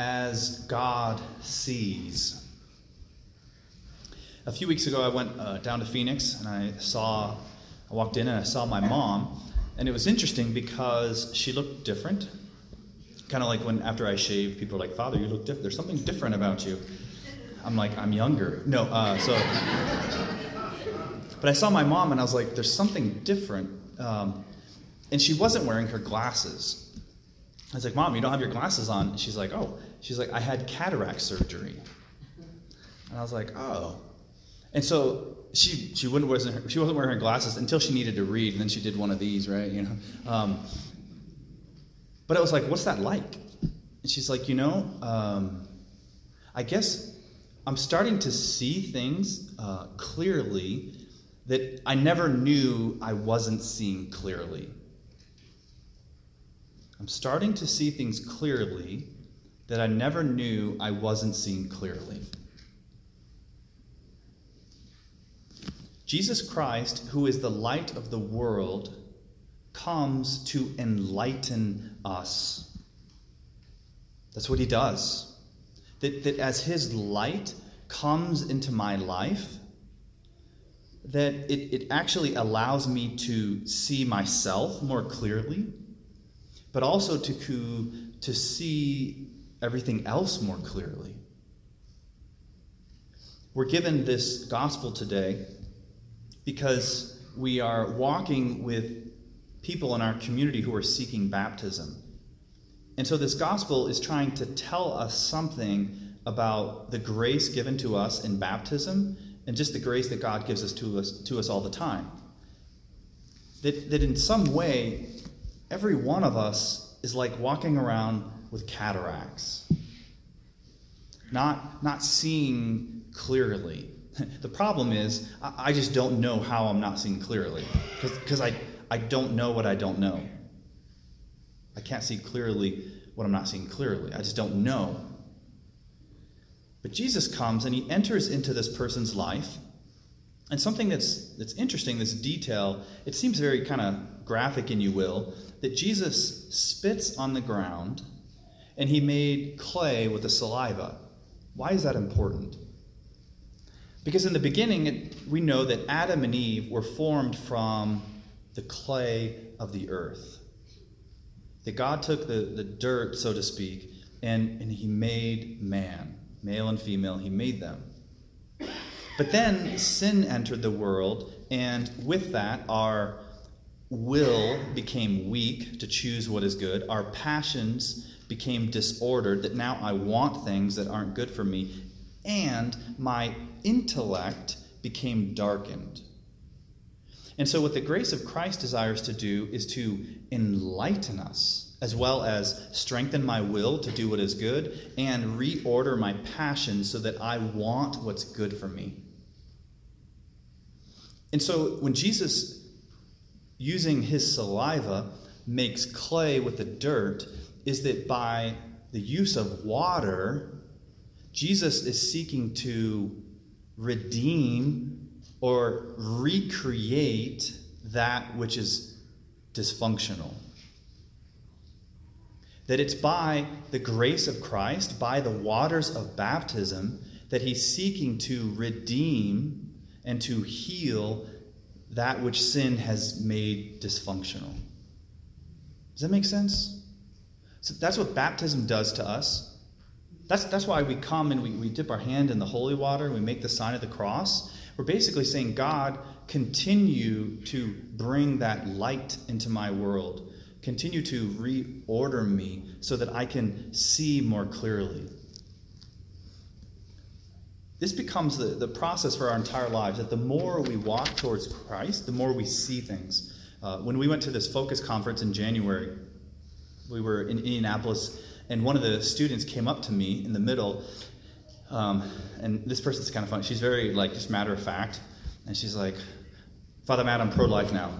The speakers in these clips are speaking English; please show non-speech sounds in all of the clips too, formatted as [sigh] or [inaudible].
as God sees. A few weeks ago, I went uh, down to Phoenix and I saw, I walked in and I saw my mom, and it was interesting because she looked different. Kind of like when after I shaved, people are like, Father, you look different. There's something different about you. I'm like, I'm younger. No, uh, so. [laughs] but I saw my mom and I was like, there's something different. Um, and she wasn't wearing her glasses. I was like, Mom, you don't have your glasses on. She's like, Oh. She's like, I had cataract surgery. And I was like, Oh. And so she she wouldn't wasn't she wasn't wearing her glasses until she needed to read, and then she did one of these, right? You know. Um, but I was like, What's that like? And she's like, You know, um, I guess I'm starting to see things uh, clearly that I never knew I wasn't seeing clearly. I'm starting to see things clearly that I never knew I wasn't seeing clearly. Jesus Christ, who is the light of the world, comes to enlighten us. That's what he does. That, that as his light comes into my life, that it, it actually allows me to see myself more clearly but also to, to see everything else more clearly. We're given this gospel today because we are walking with people in our community who are seeking baptism. And so this gospel is trying to tell us something about the grace given to us in baptism and just the grace that God gives us to us to us all the time. That, that in some way every one of us is like walking around with cataracts, not, not seeing clearly. [laughs] the problem is, I, just don't know how I'm not seeing clearly because I, I don't know what I don't know. I can't see clearly what I'm not seeing clearly. I just don't know. But Jesus comes and he enters into this person's life. And something that's, that's interesting, this detail, it seems very kind of graphic, and you will, that Jesus spits on the ground and he made clay with the saliva. Why is that important? Because in the beginning, we know that Adam and Eve were formed from the clay of the earth. That God took the, the dirt, so to speak, and, and he made man, male and female, he made them. But then sin entered the world, and with that, our will became weak to choose what is good. Our passions became disordered, that now I want things that aren't good for me. And my intellect became darkened. And so, what the grace of Christ desires to do is to enlighten us, as well as strengthen my will to do what is good and reorder my passions so that I want what's good for me. And so, when Jesus using his saliva makes clay with the dirt is that by the use of water, Jesus is seeking to redeem or recreate that which is dysfunctional. That it's by the grace of Christ, by the waters of baptism, that he's seeking to redeem and to heal that which sin has made dysfunctional. Does that make sense? So that's what baptism does to us. That's, that's why we come and we, we dip our hand in the holy water we make the sign of the cross. We're basically saying, God, continue to bring that light into my world. Continue to reorder me so that I can see more clearly. This becomes the, the process for our entire lives that the more we walk towards Christ, the more we see things. Uh, when we went to this focus conference in January, we were in Indianapolis, and one of the students came up to me in the middle. Um, and this person's kind of funny. She's very, like, just matter of fact. And she's like, Father Matt, I'm pro life now.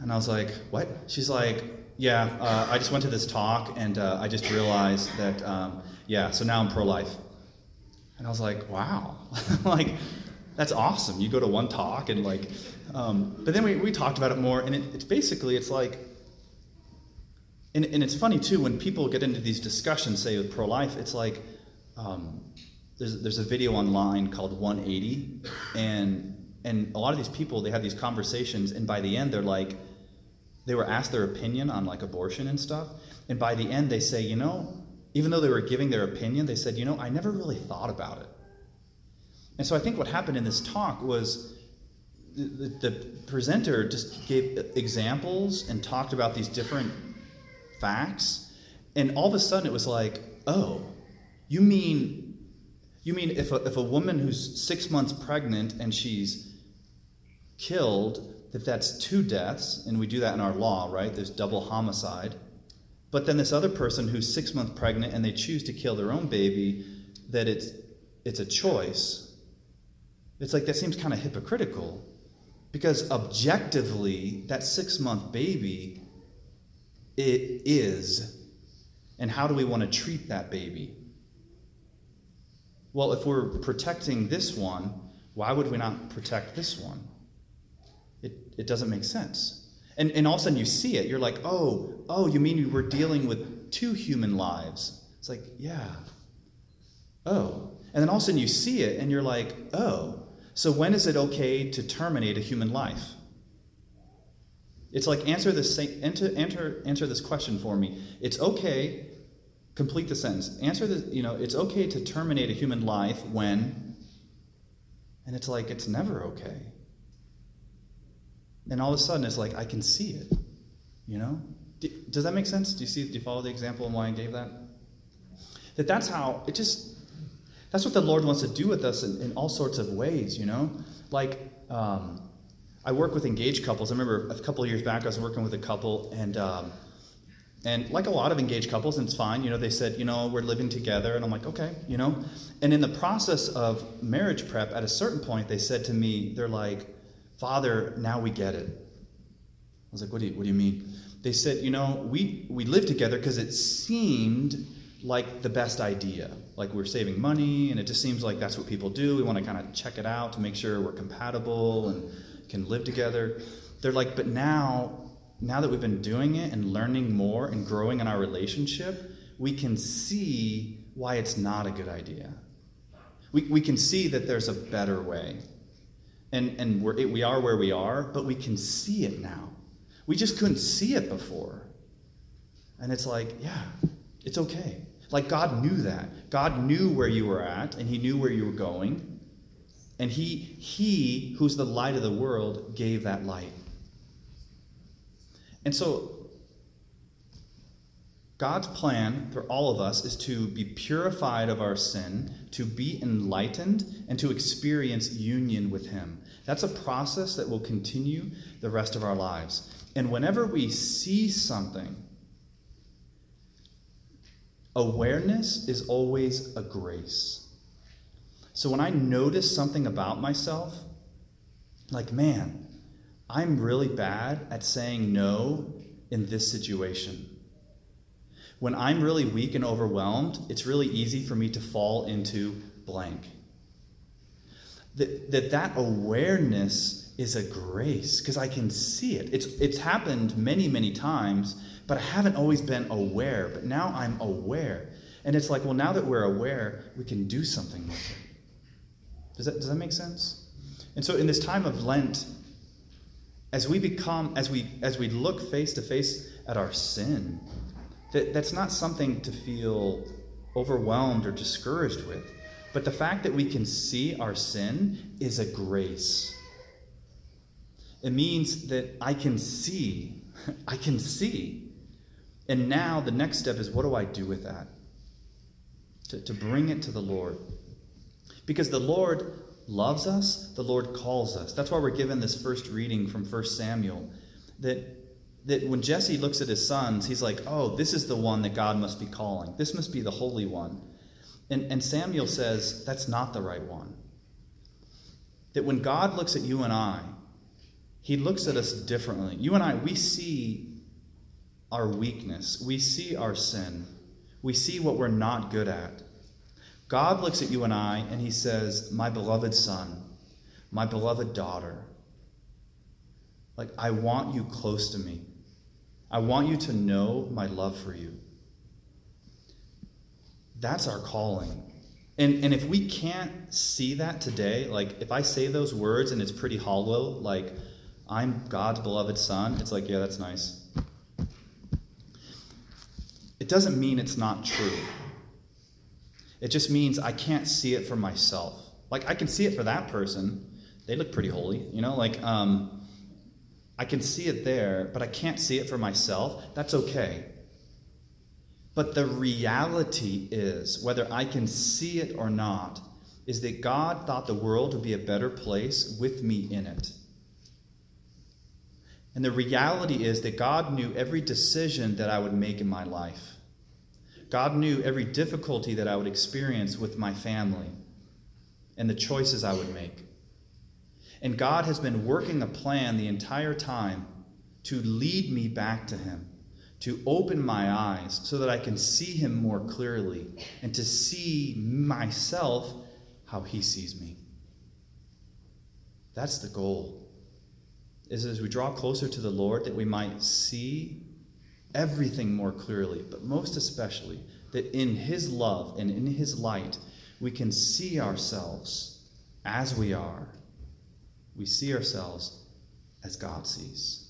And I was like, What? She's like, Yeah, uh, I just went to this talk, and uh, I just realized that, um, yeah, so now I'm pro life. And I was like, wow, [laughs] like, that's awesome. You go to one talk and like, um, but then we, we talked about it more, and it, it's basically, it's like, And, and it's funny too when people get into these discussions, say with pro life, it's like um, there's, there's a video online called 180, and and a lot of these people they have these conversations, and by the end they're like, they were asked their opinion on like abortion and stuff, and by the end they say, you know, even though they were giving their opinion, they said, you know, I never really thought about it. And so I think what happened in this talk was the, the, presenter just gave examples and talked about these different facts, and all of a sudden it was like, oh, you mean you mean if a, if a woman who's six months pregnant and she's killed, that that's two deaths, and we do that in our law, right? There's double homicide. But then this other person who's six months pregnant and they choose to kill their own baby, that it's it's a choice. It's like that seems kind of hypocritical. Because objectively, that six month baby, it is. And how do we want to treat that baby? Well, if we're protecting this one, why would we not protect this one? It, it doesn't make sense. And, and all of a sudden you see it, you're like, oh, oh, you mean we're dealing with two human lives? It's like, yeah. Oh. And then all of a sudden you see it and you're like, oh, so when is it okay to terminate a human life? It's like answer this enter, enter, answer this question for me. It's okay, complete the sentence. Answer the, you know, it's okay to terminate a human life when, and it's like it's never okay. And all of a sudden it's like I can see it. You know? Does that make sense? Do you see do you follow the example and why I gave that? That that's how it just that's what the Lord wants to do with us in, in all sorts of ways, you know? Like, um, I work with engaged couples. I remember a couple years back, I was working with a couple, and um, and like a lot of engaged couples, and it's fine, you know, they said, you know, we're living together, and I'm like, okay, you know. And in the process of marriage prep, at a certain point, they said to me, they're like, Father, now we get it. I was like, what do you, what do you mean? They said, you know, we, we lived together because it seemed like the best idea. Like we're saving money, and it just seems like that's what people do. We want to kind of check it out to make sure we're compatible and can live together. They're like, but now, now that we've been doing it and learning more and growing in our relationship, we can see why it's not a good idea. We, we can see that there's a better way. And, and we're, we are where we are, but we can see it now. We just couldn't see it before. And it's like, yeah, it's okay. Like God knew that. God knew where you were at and he knew where you were going. And he he who's the light of the world gave that light. And so God's plan for all of us is to be purified of our sin, to be enlightened, and to experience union with Him. That's a process that will continue the rest of our lives. And whenever we see something Awareness is always a grace. So when I notice something about myself, like, man, I'm really bad at saying no in this situation. When I'm really weak and overwhelmed, it's really easy for me to fall into blank. That that, that awareness is a grace because I can see it. It's, it's happened many, many times but I haven't always been aware. But now I'm aware. And it's like, well, now that we're aware, we can do something with it. Does that, does that make sense? And so in this time of Lent, as we become, as we as we look face to face at our sin, that, that's not something to feel overwhelmed or discouraged with. But the fact that we can see our sin is a grace. It means that I can see, [laughs] I can see and now the next step is what do I do with that? To, to bring it to the Lord. Because the Lord loves us, the Lord calls us. That's why we're given this first reading from 1 Samuel. That, that when Jesse looks at his sons, he's like, oh, this is the one that God must be calling. This must be the Holy One. And, and Samuel says, that's not the right one. That when God looks at you and I, he looks at us differently. You and I, we see our weakness, we see our sin, we see what we're not good at. God looks at you and I and he says, My beloved son, my beloved daughter, like, I want you close to me. I want you to know my love for you. That's our calling. And, and if we can't see that today, like if I say those words and it's pretty hollow, like I'm God's beloved son, it's like, yeah, that's nice. It doesn't mean it's not true. It just means I can't see it for myself. Like I can see it for that person. They look pretty holy, you know, like um, I can see it there, but I can't see it for myself. That's okay. But the reality is, whether I can see it or not, is that God thought the world would be a better place with me in it. And the reality is that God knew every decision that I would make in my life. God knew every difficulty that I would experience with my family and the choices I would make. And God has been working a plan the entire time to lead me back to Him, to open my eyes so that I can see Him more clearly and to see myself how He sees me. That's the goal. Is as we draw closer to the Lord that we might see everything more clearly, but most especially that in His love and in His light, we can see ourselves as we are we see ourselves as God sees.